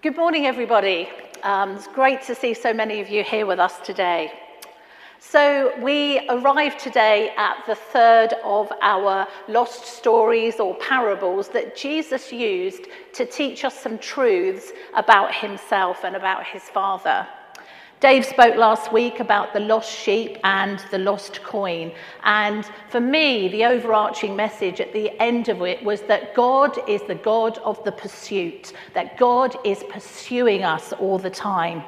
Good morning, everybody. Um, it's great to see so many of you here with us today. So, we arrive today at the third of our lost stories or parables that Jesus used to teach us some truths about himself and about his Father. Dave spoke last week about the lost sheep and the lost coin. And for me, the overarching message at the end of it was that God is the God of the pursuit, that God is pursuing us all the time.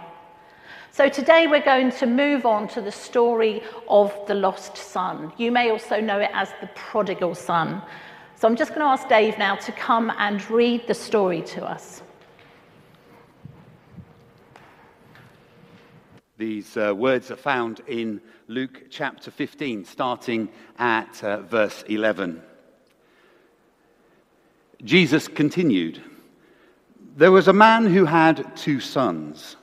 So today we're going to move on to the story of the lost son. You may also know it as the prodigal son. So I'm just going to ask Dave now to come and read the story to us. These uh, words are found in Luke chapter 15, starting at uh, verse 11. Jesus continued There was a man who had two sons.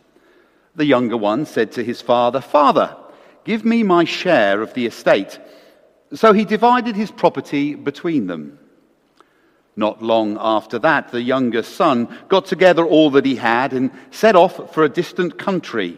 The younger one said to his father, Father, give me my share of the estate. So he divided his property between them. Not long after that, the younger son got together all that he had and set off for a distant country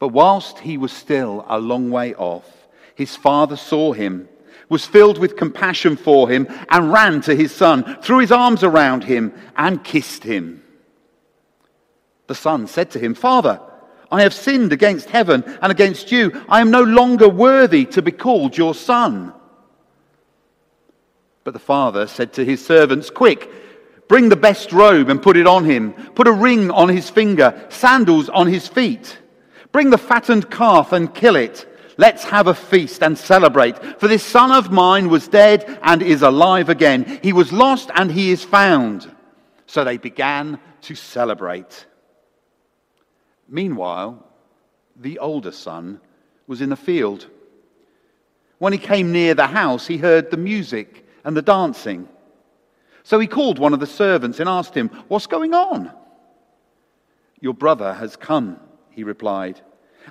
But whilst he was still a long way off, his father saw him, was filled with compassion for him, and ran to his son, threw his arms around him, and kissed him. The son said to him, Father, I have sinned against heaven and against you. I am no longer worthy to be called your son. But the father said to his servants, Quick, bring the best robe and put it on him. Put a ring on his finger, sandals on his feet. Bring the fattened calf and kill it. Let's have a feast and celebrate. For this son of mine was dead and is alive again. He was lost and he is found. So they began to celebrate. Meanwhile, the older son was in the field. When he came near the house, he heard the music and the dancing. So he called one of the servants and asked him, What's going on? Your brother has come he replied.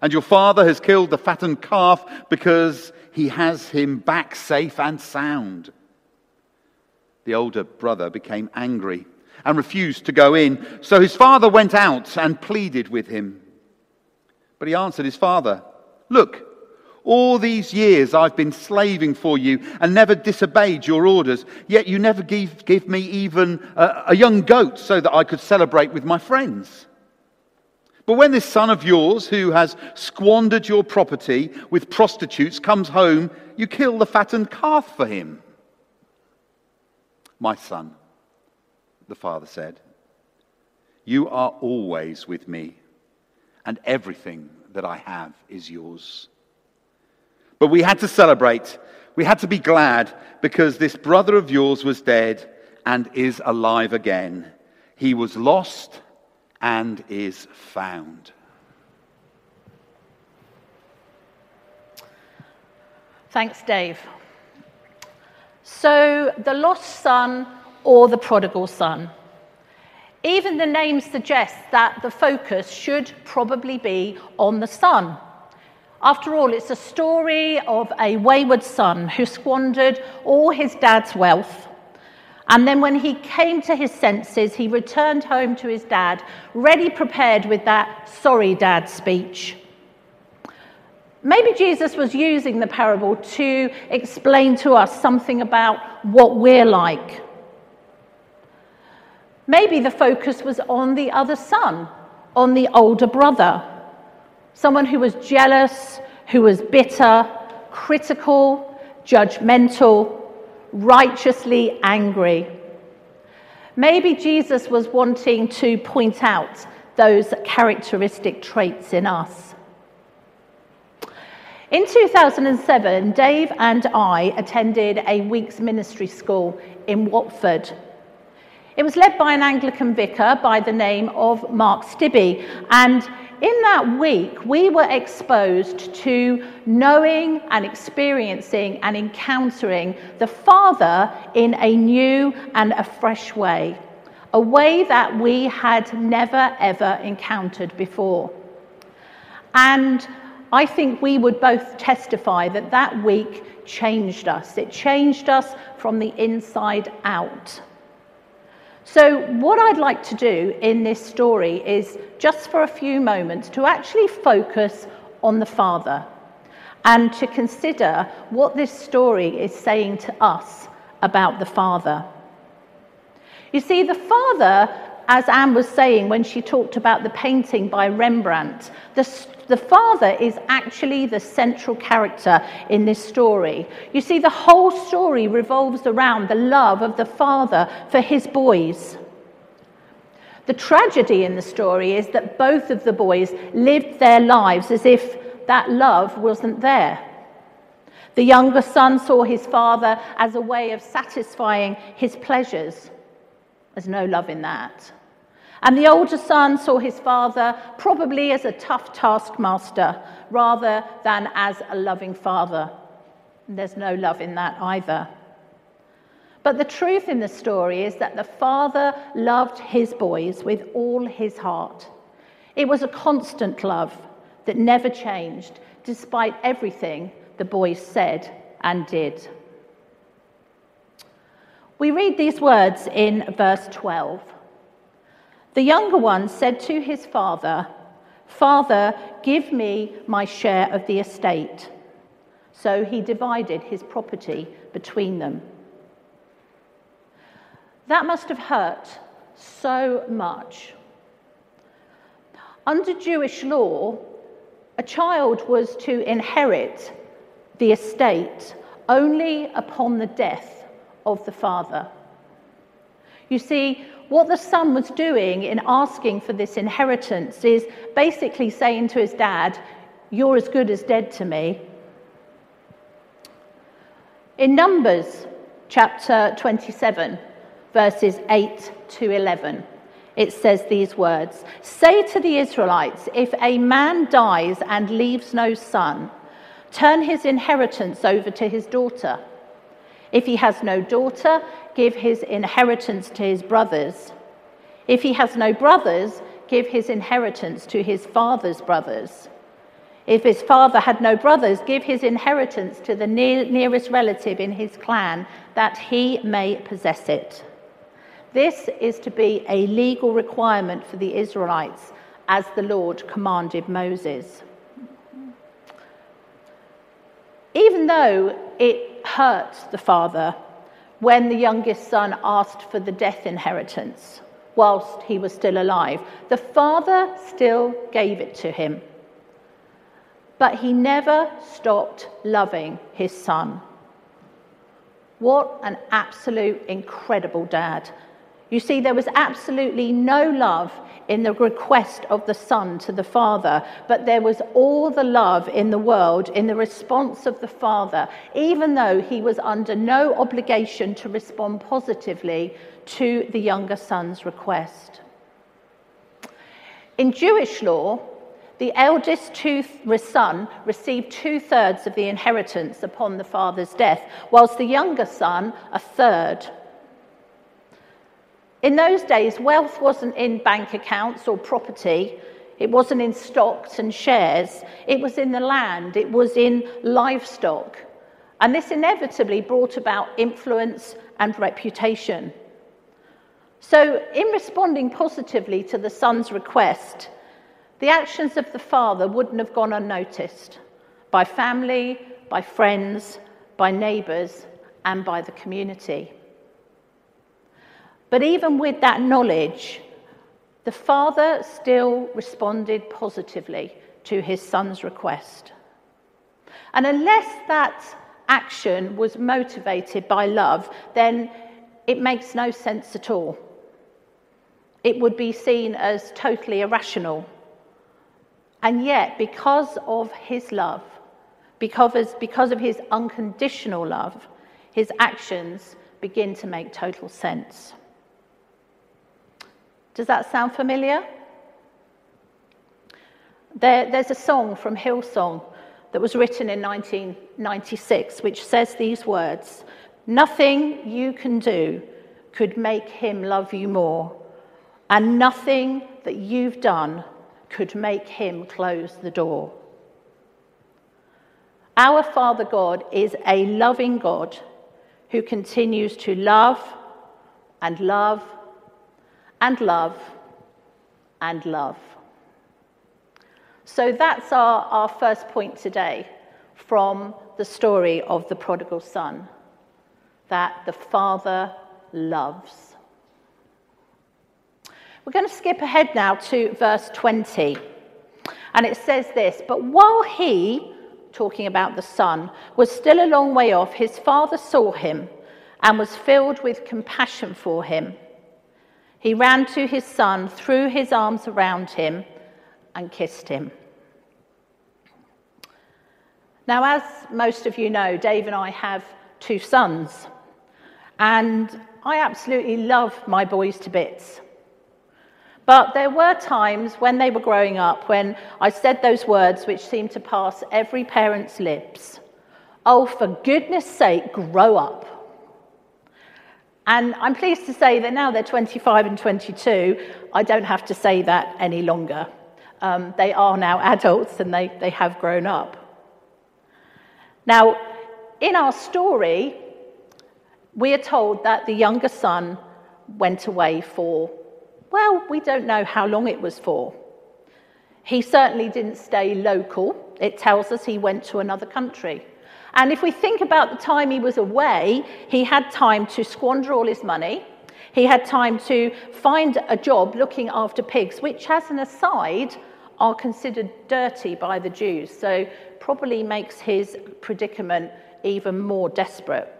And your father has killed the fattened calf because he has him back safe and sound. The older brother became angry and refused to go in. So his father went out and pleaded with him. But he answered his father, Look, all these years I've been slaving for you and never disobeyed your orders, yet you never give, give me even a, a young goat so that I could celebrate with my friends. But when this son of yours, who has squandered your property with prostitutes, comes home, you kill the fattened calf for him. My son, the father said, you are always with me, and everything that I have is yours. But we had to celebrate. We had to be glad because this brother of yours was dead and is alive again. He was lost and is found. Thanks, Dave. So, the lost son or the prodigal son. Even the name suggests that the focus should probably be on the son. After all, it's a story of a wayward son who squandered all his dad's wealth and then when he came to his senses, he returned home to his dad, ready prepared with that sorry dad speech. Maybe Jesus was using the parable to explain to us something about what we're like. Maybe the focus was on the other son, on the older brother. someone who was jealous, who was bitter, critical, judgmental, righteously angry. Maybe Jesus was wanting to point out those characteristic traits in us. In 2007, Dave and I attended a week's ministry school in Watford. It was led by an Anglican vicar by the name of Mark Stibbe, and in that week, we were exposed to knowing and experiencing and encountering the Father in a new and a fresh way, a way that we had never ever encountered before. And I think we would both testify that that week changed us. It changed us from the inside out. So, what I'd like to do in this story is just for a few moments to actually focus on the Father and to consider what this story is saying to us about the Father. You see, the Father, as Anne was saying when she talked about the painting by Rembrandt, the, the father is actually the central character in this story. You see, the whole story revolves around the love of the father for his boys. The tragedy in the story is that both of the boys lived their lives as if that love wasn't there. The younger son saw his father as a way of satisfying his pleasures. There's no love in that. And the older son saw his father probably as a tough taskmaster rather than as a loving father. There's no love in that either. But the truth in the story is that the father loved his boys with all his heart. It was a constant love that never changed, despite everything the boys said and did. We read these words in verse 12. The younger one said to his father, Father, give me my share of the estate. So he divided his property between them. That must have hurt so much. Under Jewish law, a child was to inherit the estate only upon the death of the father. You see, what the son was doing in asking for this inheritance is basically saying to his dad, You're as good as dead to me. In Numbers chapter 27, verses 8 to 11, it says these words Say to the Israelites, if a man dies and leaves no son, turn his inheritance over to his daughter. If he has no daughter, give his inheritance to his brothers. If he has no brothers, give his inheritance to his father's brothers. If his father had no brothers, give his inheritance to the near, nearest relative in his clan, that he may possess it. This is to be a legal requirement for the Israelites, as the Lord commanded Moses. Even though it hurt the father when the youngest son asked for the death inheritance whilst he was still alive. The father still gave it to him. But he never stopped loving his son. What an absolute incredible dad. You see, there was absolutely no love in the request of the Son to the Father, but there was all the love in the world in the response of the Father, even though he was under no obligation to respond positively to the younger son's request. In Jewish law, the eldest two, son received two thirds of the inheritance upon the father's death, whilst the younger son a third. In those days, wealth wasn't in bank accounts or property. It wasn't in stocks and shares. It was in the land. It was in livestock. And this inevitably brought about influence and reputation. So, in responding positively to the son's request, the actions of the father wouldn't have gone unnoticed by family, by friends, by neighbours, and by the community. But even with that knowledge, the father still responded positively to his son's request. And unless that action was motivated by love, then it makes no sense at all. It would be seen as totally irrational. And yet, because of his love, because, because of his unconditional love, his actions begin to make total sense. Does that sound familiar? There, there's a song from Hillsong that was written in 1996 which says these words Nothing you can do could make him love you more, and nothing that you've done could make him close the door. Our Father God is a loving God who continues to love and love and love and love. So that's our, our first point today from the story of the prodigal son that the Father loves. We're going to skip ahead now to verse 20. And it says this But while he, talking about the son, was still a long way off, his father saw him and was filled with compassion for him. He ran to his son, threw his arms around him, and kissed him. Now, as most of you know, Dave and I have two sons, and I absolutely love my boys to bits. But there were times when they were growing up when I said those words which seemed to pass every parent's lips Oh, for goodness sake, grow up. And I'm pleased to say that now they're 25 and 22, I don't have to say that any longer. Um, they are now adults and they, they have grown up. Now, in our story, we are told that the younger son went away for, well, we don't know how long it was for. He certainly didn't stay local. It tells us he went to another country. And if we think about the time he was away, he had time to squander all his money. He had time to find a job looking after pigs, which, as an aside, are considered dirty by the Jews. So, probably makes his predicament even more desperate.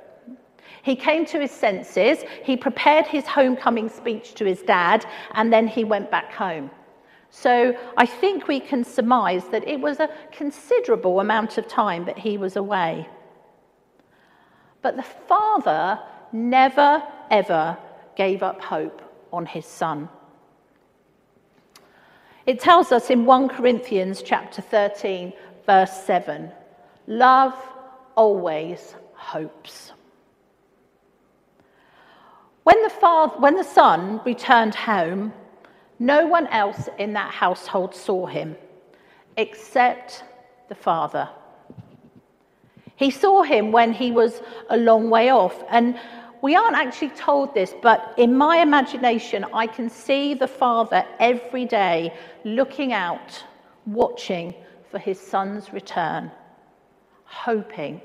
He came to his senses, he prepared his homecoming speech to his dad, and then he went back home. So I think we can surmise that it was a considerable amount of time that he was away. But the father never, ever gave up hope on his son. It tells us in 1 Corinthians chapter 13, verse 7 love always hopes. When the, father, when the son returned home, no one else in that household saw him except the father. He saw him when he was a long way off. And we aren't actually told this, but in my imagination, I can see the father every day looking out, watching for his son's return, hoping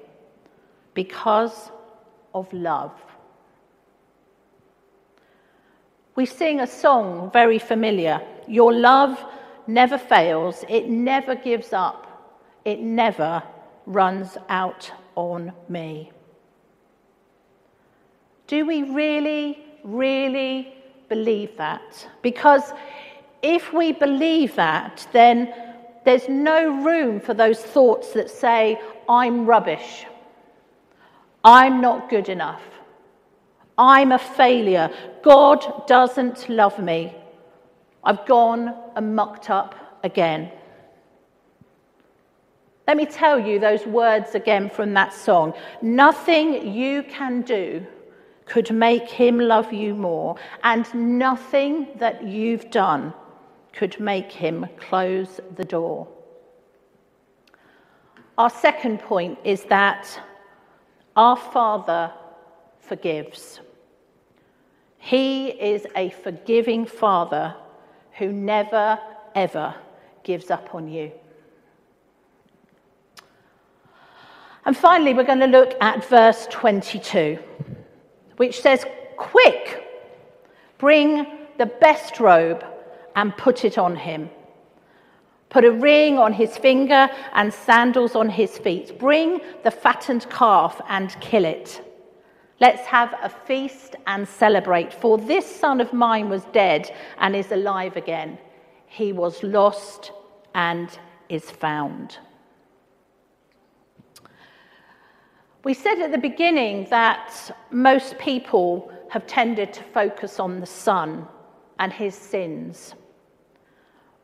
because of love. We sing a song very familiar. Your love never fails, it never gives up, it never runs out on me. Do we really, really believe that? Because if we believe that, then there's no room for those thoughts that say, I'm rubbish, I'm not good enough, I'm a failure. God doesn't love me. I've gone and mucked up again. Let me tell you those words again from that song. Nothing you can do could make him love you more, and nothing that you've done could make him close the door. Our second point is that our Father forgives. He is a forgiving Father who never, ever gives up on you. And finally, we're going to look at verse 22, which says, Quick, bring the best robe and put it on him. Put a ring on his finger and sandals on his feet. Bring the fattened calf and kill it. Let's have a feast and celebrate, for this son of mine was dead and is alive again. He was lost and is found. We said at the beginning that most people have tended to focus on the son and his sins.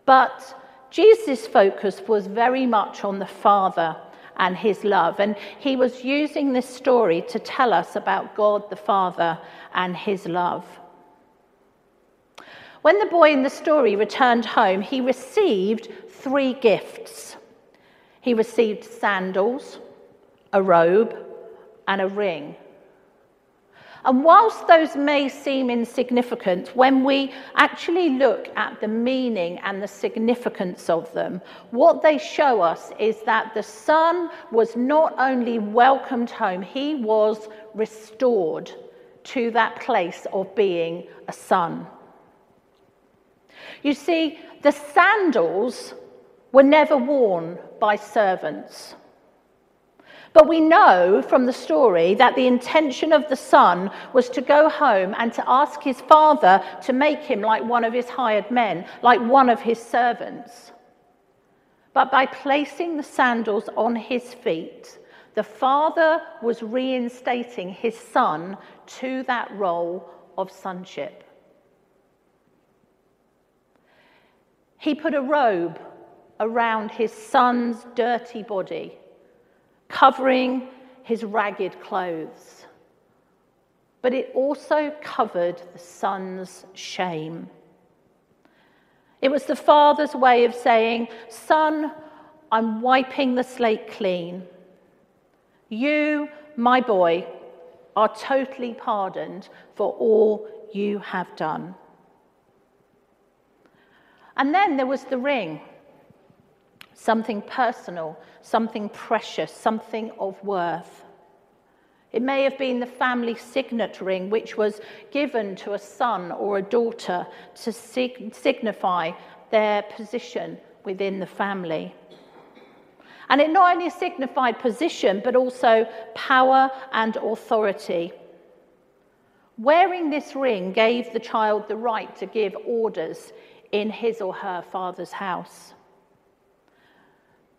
But Jesus' focus was very much on the Father and his love. And he was using this story to tell us about God the Father and his love. When the boy in the story returned home, he received three gifts. He received sandals, a robe, and a ring. And whilst those may seem insignificant, when we actually look at the meaning and the significance of them, what they show us is that the son was not only welcomed home, he was restored to that place of being a son. You see, the sandals were never worn by servants. But we know from the story that the intention of the son was to go home and to ask his father to make him like one of his hired men, like one of his servants. But by placing the sandals on his feet, the father was reinstating his son to that role of sonship. He put a robe around his son's dirty body covering his ragged clothes. But it also covered the son's shame. It was the father's way of saying, Son, I'm wiping the slate clean. You, my boy, are totally pardoned for all you have done. And then there was the ring something personal, something precious, something of worth. It may have been the family signet ring, which was given to a son or a daughter to sig- signify their position within the family. And it not only signified position, but also power and authority. Wearing this ring gave the child the right to give orders in his or her father's house.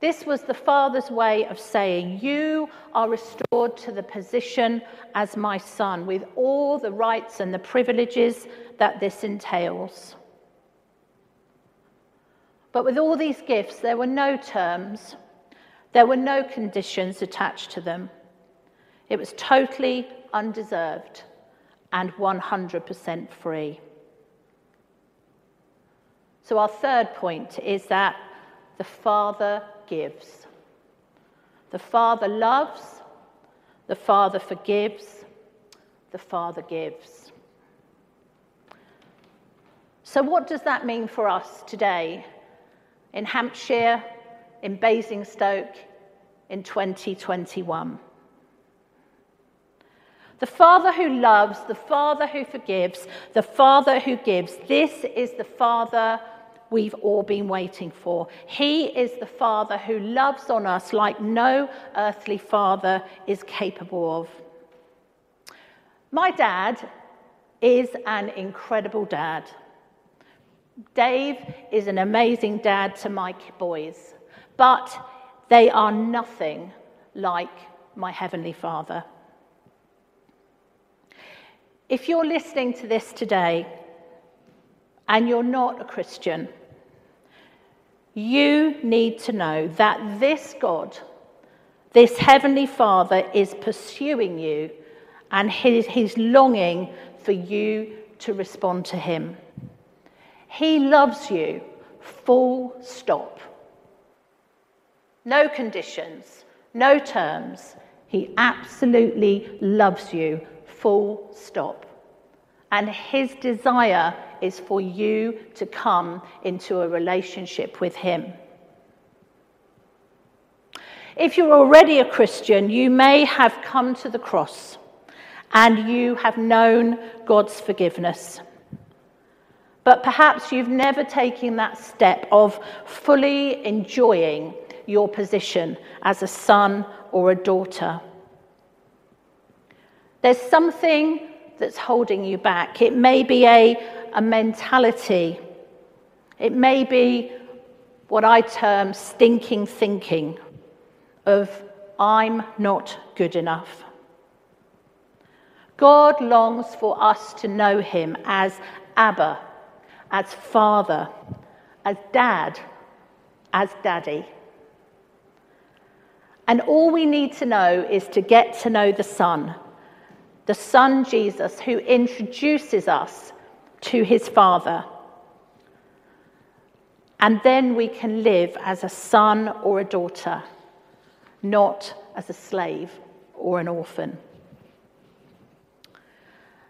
This was the Father's way of saying, You are restored to the position as my son, with all the rights and the privileges that this entails. But with all these gifts, there were no terms, there were no conditions attached to them. It was totally undeserved and 100% free. So, our third point is that the Father gives. The Father loves, the Father forgives, the Father gives. So, what does that mean for us today in Hampshire, in Basingstoke, in 2021? The Father who loves, the Father who forgives, the Father who gives. This is the Father we've all been waiting for. He is the Father who loves on us like no earthly father is capable of. My dad is an incredible dad. Dave is an amazing dad to my boys, but they are nothing like my Heavenly Father. If you're listening to this today and you're not a Christian, you need to know that this God, this Heavenly Father, is pursuing you and he's, he's longing for you to respond to Him. He loves you, full stop. No conditions, no terms. He absolutely loves you, full stop. And His desire is for you to come into a relationship with Him. If you're already a Christian, you may have come to the cross and you have known God's forgiveness. But perhaps you've never taken that step of fully enjoying your position as a son or a daughter. There's something that's holding you back. It may be a, a mentality, it may be what I term stinking thinking of I'm not good enough. God longs for us to know him as Abba, as Father, as Dad, as Daddy. And all we need to know is to get to know the Son, the Son Jesus, who introduces us to his Father. And then we can live as a son or a daughter, not as a slave or an orphan.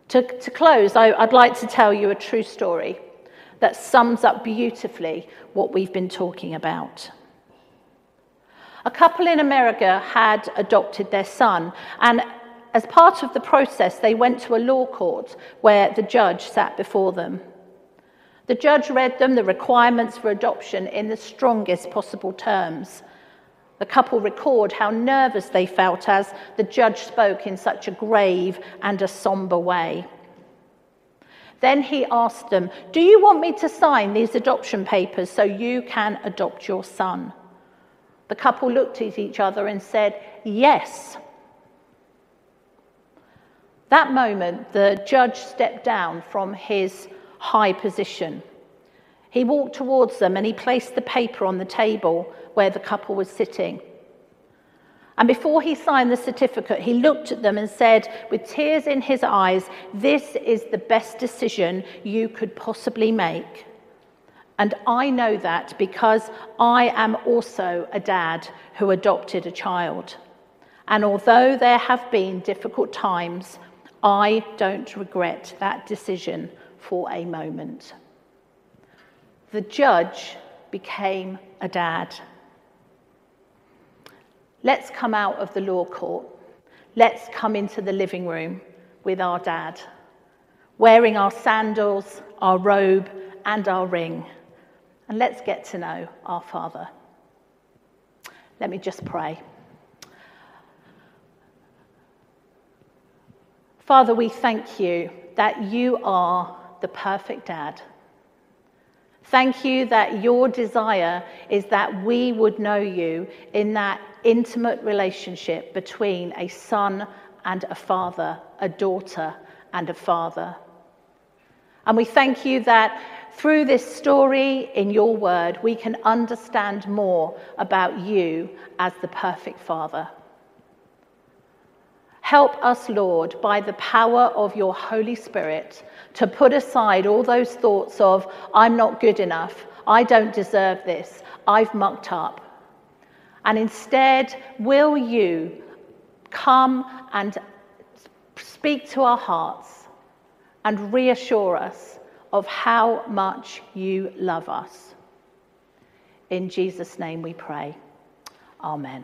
To, to close, I, I'd like to tell you a true story that sums up beautifully what we've been talking about. A couple in America had adopted their son, and as part of the process, they went to a law court where the judge sat before them. The judge read them the requirements for adoption in the strongest possible terms. The couple record how nervous they felt as the judge spoke in such a grave and a somber way. Then he asked them, Do you want me to sign these adoption papers so you can adopt your son? The couple looked at each other and said, Yes. That moment, the judge stepped down from his high position. He walked towards them and he placed the paper on the table where the couple was sitting. And before he signed the certificate, he looked at them and said, with tears in his eyes, This is the best decision you could possibly make. And I know that because I am also a dad who adopted a child. And although there have been difficult times, I don't regret that decision for a moment. The judge became a dad. Let's come out of the law court. Let's come into the living room with our dad, wearing our sandals, our robe, and our ring. And let's get to know our Father. Let me just pray. Father, we thank you that you are the perfect dad. Thank you that your desire is that we would know you in that intimate relationship between a son and a father, a daughter and a father. And we thank you that through this story in your word, we can understand more about you as the perfect father. Help us, Lord, by the power of your Holy Spirit, to put aside all those thoughts of, I'm not good enough, I don't deserve this, I've mucked up. And instead, will you come and speak to our hearts and reassure us of how much you love us? In Jesus' name we pray. Amen.